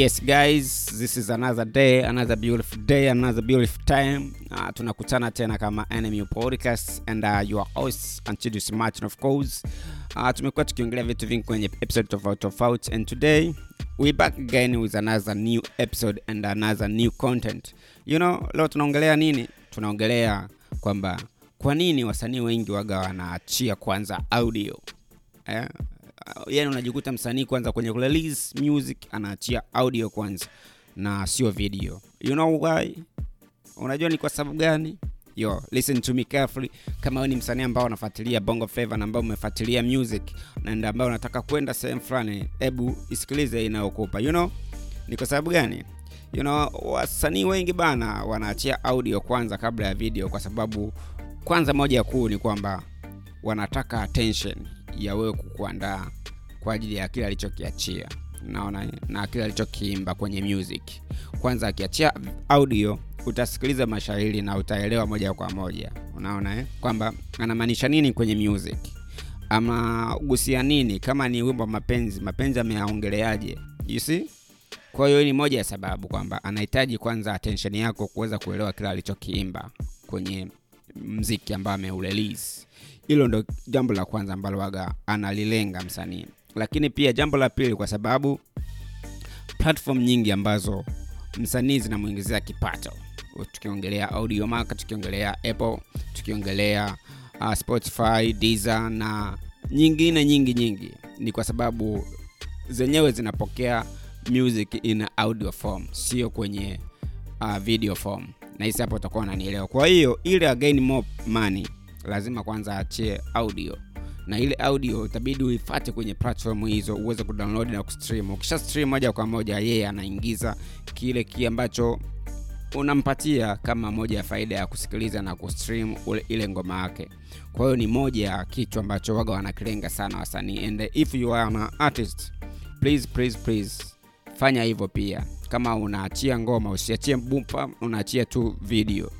Yes guys, this is another day, another beautiful day, another beautiful time. Uh, tunakutana tena kama Enemy Podcast and uh, your host Antidius Martin of course. Uh, tumekuwa tukiongelea vitu vingi kwenye episode tofauti tofauti and today we back again with another new episode and another new content. You know, leo tunaongelea nini? Tunaongelea kwamba kwa nini wasanii wengi waga wanaachia kwanza audio eh? Uh, yani unajikuta msanii kwanza kwenye release music anaachia audio kwanza na sio video. You know why? Unajua ni kwa sababu gani? Yo listen to me carefully. Kama ni msanii ambao unafuatilia bongo flava na ambao umefuatilia music na ambao unataka kwenda sehemu fulani hebu isikilize inayokupa you know? Ni kwa sababu gani? You know wasanii wengi bana wanaachia audio kwanza kabla ya video kwa sababu kwanza moja kuu ni kwamba wanataka attention ya wewe kukuandaa kwa ajili ya kile alichokiachia. Naona na kile alichokiimba kwenye music. Kwanza akiachia audio utasikiliza mashairi na utaelewa moja kwa moja. Unaona eh? kwamba anamaanisha nini kwenye music? Ama gusia nini? Kama ni wimbo mapenzi mapenzi ameyaongeleaje? You see? Kwa hiyo ni moja ya sababu kwamba anahitaji kwanza attention yako kuweza kuelewa kile alichokiimba kwenye mziki ambao ameurelease hilo ndo jambo la kwanza ambalo waga analilenga msanii. Lakini pia jambo la pili kwa sababu platform nyingi ambazo msanii zinamwingizia kipato. Tukiongelea audiomack tukiongelea apple tukiongelea uh, spotify Deezer na nyingine nyingi nyingi. Ni kwa sababu zenyewe zinapokea music in audio form sio kwenye uh, video form. Na hisi hapo utakuwa unanielewa. Kwa hiyo ili again more money lazima kwanza achie audio. Na ile audio itabidi uifate kwenye platform hizo uweze kudownload na kustream. Ukisha stream moja kwa moja yeye anaingiza kile ki ambacho unampatia kama moja ya faida ya kusikiliza na kustream ule, ile ngoma yake. Kwa hiyo ni moja ya kitu ambacho waga wanakilenga sana wasanii. And if you are an artist please please please fanya hivyo pia. Kama unaachia ngoma usiachie bumpa unaachia tu video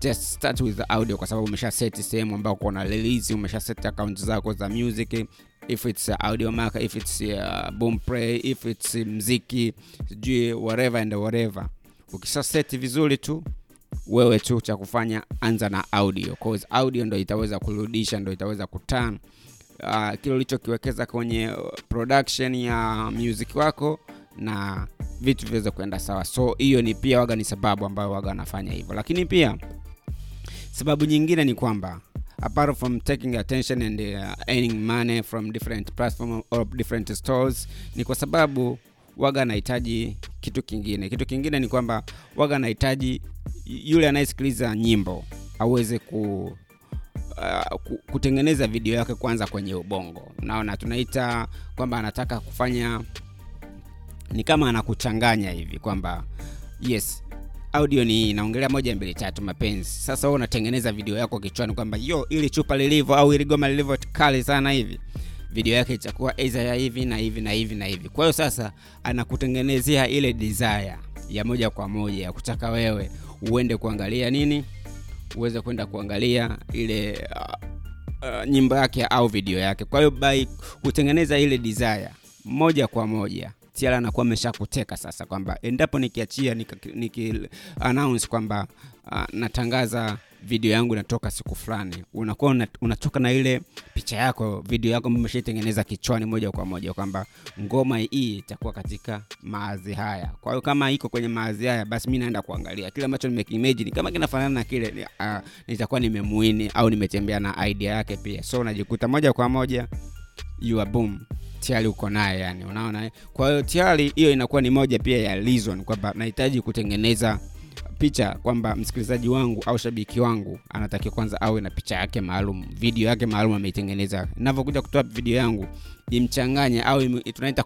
just start with the audio kwa sababu umesha set sehemu ambao kuna release umesha set account zako za music. If it's uh, audio mark if it's uh, boom play if it's mziki sijui whatever and whatever. Ukisha set vizuri tu wewe tu cha kufanya anza na audio. Cause audio ndo itaweza kurudisha ndo itaweza kutan uh, kile ulichokiwekeza kwenye production ya music wako na vitu viweze kuenda sawa. So hiyo ni pia waga ni sababu ambayo waga wanafanya hivyo. Lakini pia sababu nyingine ni kwamba apart from taking attention and uh, earning money from different platform or different stores ni kwa sababu waga anahitaji kitu kingine. Kitu kingine ni kwamba waga anahitaji yule anayesikiliza nyimbo aweze ku Uh, kutengeneza video yake kwanza kwenye ubongo. Naona tunaita kwamba anataka kufanya ni kama anakuchanganya hivi kwamba yes audio ni naongelea moja mbili tatu mapenzi. Sasa wewe unatengeneza video yako kichwani kwamba yo ili chupa lilivyo au ili goma lilivyo kali sana hivi video yake itakuwa eza ya hivi na hivi na hivi na hivi. Kwa hiyo sasa anakutengenezea ile desire ya moja kwa moja ya kutaka wewe uende kuangalia nini uweze kwenda kuangalia ile uh, uh, nyimbo yake au video yake. Kwa hiyo by kutengeneza ile desire moja kwa moja tiara anakuwa ameshakuteka sasa kwamba endapo nikiachia niki, niki kwamba uh, natangaza video yangu inatoka siku fulani unakuwa una, na ile picha yako video yako ambayo umeshaitengeneza kichwani moja kwa moja kwamba ngoma hii itakuwa katika maazi haya. Kwa hiyo kama iko kwenye maazi haya basi mi naenda kuangalia. Kile ambacho nimekiimagine kama kinafanana na kile uh, nitakuwa nimemuini au nimetembea na idea yake pia. So unajikuta moja kwa moja you are boom tayari uko naye yani unaona kwa hiyo tayari hiyo inakuwa ni moja pia ya reason kwamba nahitaji kutengeneza picha kwamba msikilizaji wangu au shabiki wangu anatakiwa kwanza awe na picha yake maalum video yake maalum ameitengeneza navyokuja kutoa video yangu imchanganye au tunaita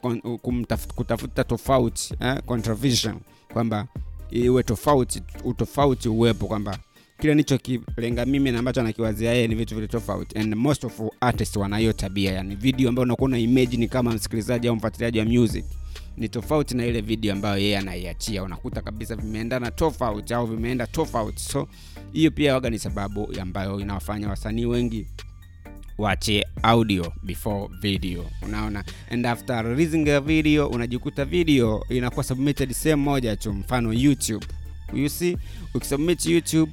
kutafuta tofauti eh? kwamba iwe tofauti utofauti uwepo kwamba kile nichokilenga mimi na ambacho anakiwazia yeye ni vitu vile tofauti. And most of artists wana hiyo tabia yani video ambayo unakuwa una imagine kama msikilizaji au mfuatiliaji wa music ni tofauti na ile video ambayo yeye anaiachia. Unakuta kabisa vimeendana tofauti au vimeenda tofauti. So hiyo pia waga ni sababu ambayo inawafanya wasanii wengi wache audio before video. Unaona? And after releasing a video unajikuta video inakuwa submitted sehemu moja tu mfano youtube. You see? Ukisubmit youtube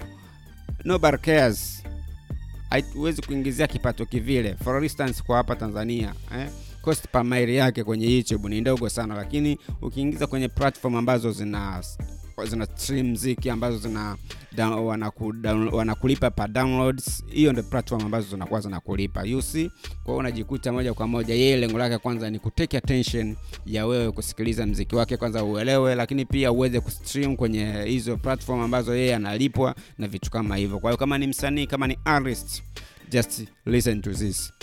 nobody cares huwezi kuingizia kipato kivile for instance kwa hapa tanzania eh? cost per mile yake kwenye youtube ni ndogo sana lakini ukiingiza kwenye platform ambazo zina zina stream mziki ambazo zina down, wanaku, down, wanakulipa pa downloads. Hiyo ndio platform ambazo zinakuwa zinakulipa. See? Kwa hiyo unajikuta moja kwa moja yeye lengo lake kwanza ni kutake attention ya wewe kusikiliza mziki wake kwanza uelewe lakini pia uweze kustream kwenye hizo platform ambazo yeye analipwa na vitu kama hivyo. Kwa hiyo kama ni msanii kama ni artist just listen to this.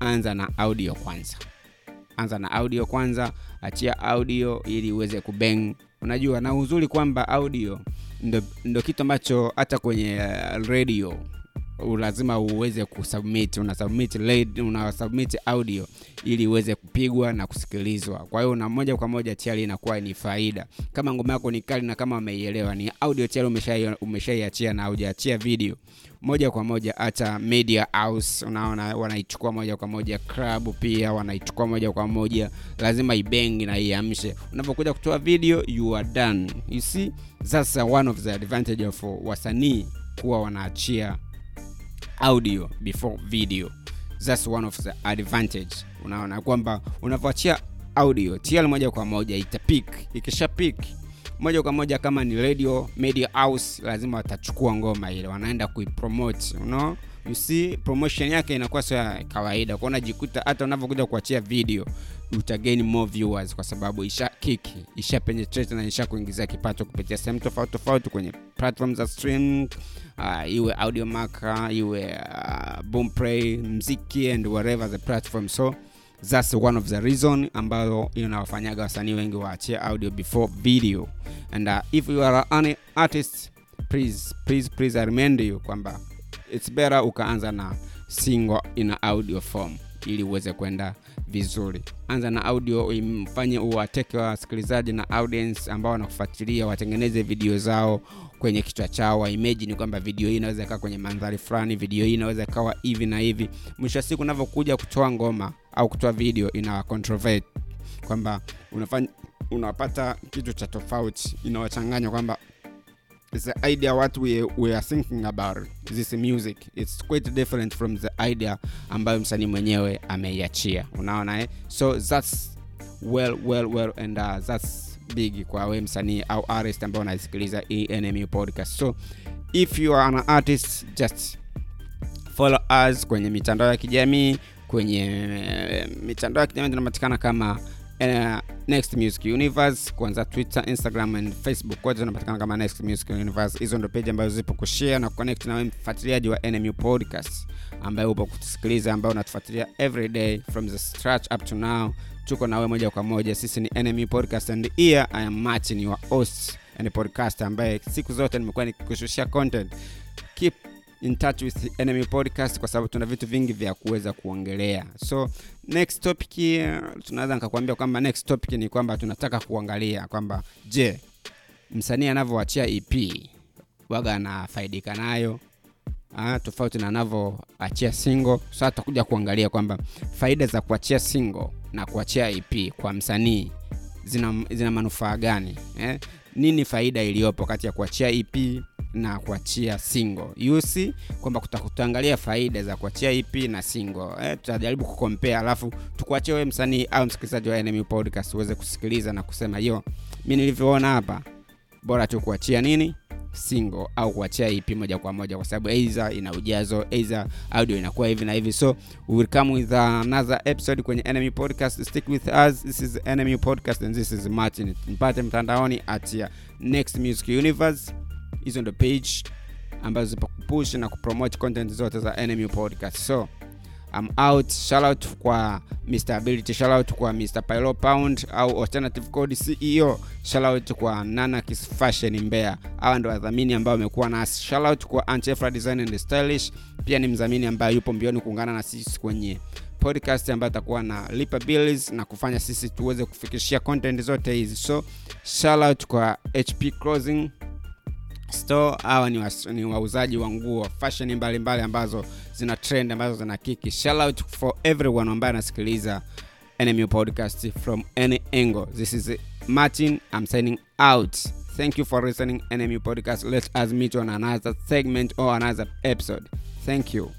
Anza na audio kwanza anza na audio kwanza achia audio ili uweze kubeng. Unajua na uzuri kwamba audio ndo, ndo kitu ambacho hata kwenye uh, radio lazima uweze kusubmit una submit lead, una submit audio ili uweze kupigwa na kusikilizwa. Kwa hiyo na moja kwa moja tayari inakuwa ni faida. Kama ngoma yako ni kali na kama umeielewa ni audio tayari umeshaiachia umesha na hujaachia video moja kwa moja hata media house unaona wanaichukua moja kwa moja. Club pia wanaichukua moja kwa moja. Lazima ibengi na iamshe. Unapokuja kutoa video you are done. You see that's one of the advantage of wasanii kuwa wanaachia audio before video. That's one of the advantage. Unaona kwamba unavyoachia audio tl moja kwa moja itapik ikisha pik moja kwa moja kama ni radio media house lazima watachukua ngoma ile wanaenda kuipromote you? You see promotion yake inakuwa sio ya kawaida. Kwa unajikuta hata unavyokuja kuachia video utagain more viewers kwa sababu isha kiki isha penetrate na isha kuingizia kipato kupitia sehemu tofauti tofauti kwenye platform za stream. Uh, iwe audio maka iwe uh, boomplay mziki and whatever the platform. So that's one of the reason ambayo inawafanyaga wasanii wengi waachie audio before video. And uh, if you are an artist please please please I remind you kwamba it's better ukaanza na single in audio form ili uweze kwenda vizuri. Anza na audio imfanye uwateke wasikilizaji na audience ambao wanakufuatilia watengeneze video zao kwenye kichwa chao waimagine kwamba video hii inaweza ikawa kwenye mandhari fulani video hii inaweza ikawa hivi na hivi. Mwisho wa siku unavyokuja kutoa ngoma au kutoa video ina kwamba unafanya unapata kitu cha tofauti inawachanganya kwamba it's the idea what we, we are thinking about this music. It's quite different from the idea ambayo msanii mwenyewe ameiachia. Unaona eh? so that's well well well and uh, that's big kwa we msanii au artist ambao unaisikiliza enmu podcast. So if you are an artist just follow us kwenye mitandao ya kijamii kwenye uh, mitandao ya kijamii tunapatikana kama uh, next music universe kuanza twitter instagram and facebook. Kote zinapatikana kama next music universe. Hizo ndo peji ambazo zipo kushare na kuconnect na wewe mfuatiliaji wa nmu podcast ambaye upo kutusikiliza ambaye unatufuatilia every day from the stretch up to now. Tuko na wewe moja kwa moja. Sisi ni nmu podcast and here i am martin your host and podcast ambaye siku zote nimekuwa nikikushushia content. Keep in touch with enemy podcast kwa sababu tuna vitu vingi vya kuweza kuongelea so next topic uh, tunaweza nikakwambia kwamba next topic ni kwamba tunataka kuangalia kwamba je msanii anavyoachia ep waga anafaidika nayo Ah, tofauti na anavyoachia single sasa tutakuja kuangalia kwamba faida za kuachia single na kuachia ep kwa msanii zina, zina manufaa gani eh? nini faida iliyopo kati ya kuachia ep na kuachia single. Yusi kwamba tutaangalia faida za kuachia ep na single. Eh, tutajaribu kukompea alafu tukuachia wewe msanii au msikilizaji wa NMU podcast uweze kusikiliza na kusema yo mi nilivyoona hapa bora tu kuachia nini? Single au kuachia ep moja kwa moja kwa sababu either ina ujazo either audio inakuwa hivi na hivi. So will come with another episode kwenye enemy podcast. Stick with us. This is enemy podcast and this is martin. Mpate mtandaoni at next music universe hizo ndo page ambazo zipo kupush na kupromote content zote za enemy podcast. So I'm out. Shout out kwa Mr Ability shout out kwa Mr Pylo Pound au Alternative Code CEO shout out kwa Nana Kiss Fashion Mbeya. Hawa ndo wadhamini ambao wamekuwa nasi shout out kwa Anchefra Design and Stylish. Pia ni mdhamini ambaye yupo mbioni kuungana na sisi kwenye podcast ambayo atakuwa na lipa bills na kufanya sisi tuweze kufikishia content zote hizi. So shout out kwa HP Closing store hawa ni, ni wauzaji wa nguo fashion mbalimbali mbali ambazo zina trend ambazo zina kiki. Shout out for everyone ambaye anasikiliza NMU podcast from any angle. This is martin i'm signing out. Thank you for listening NMU podcast. Let us meet on another segment or another episode. Thank you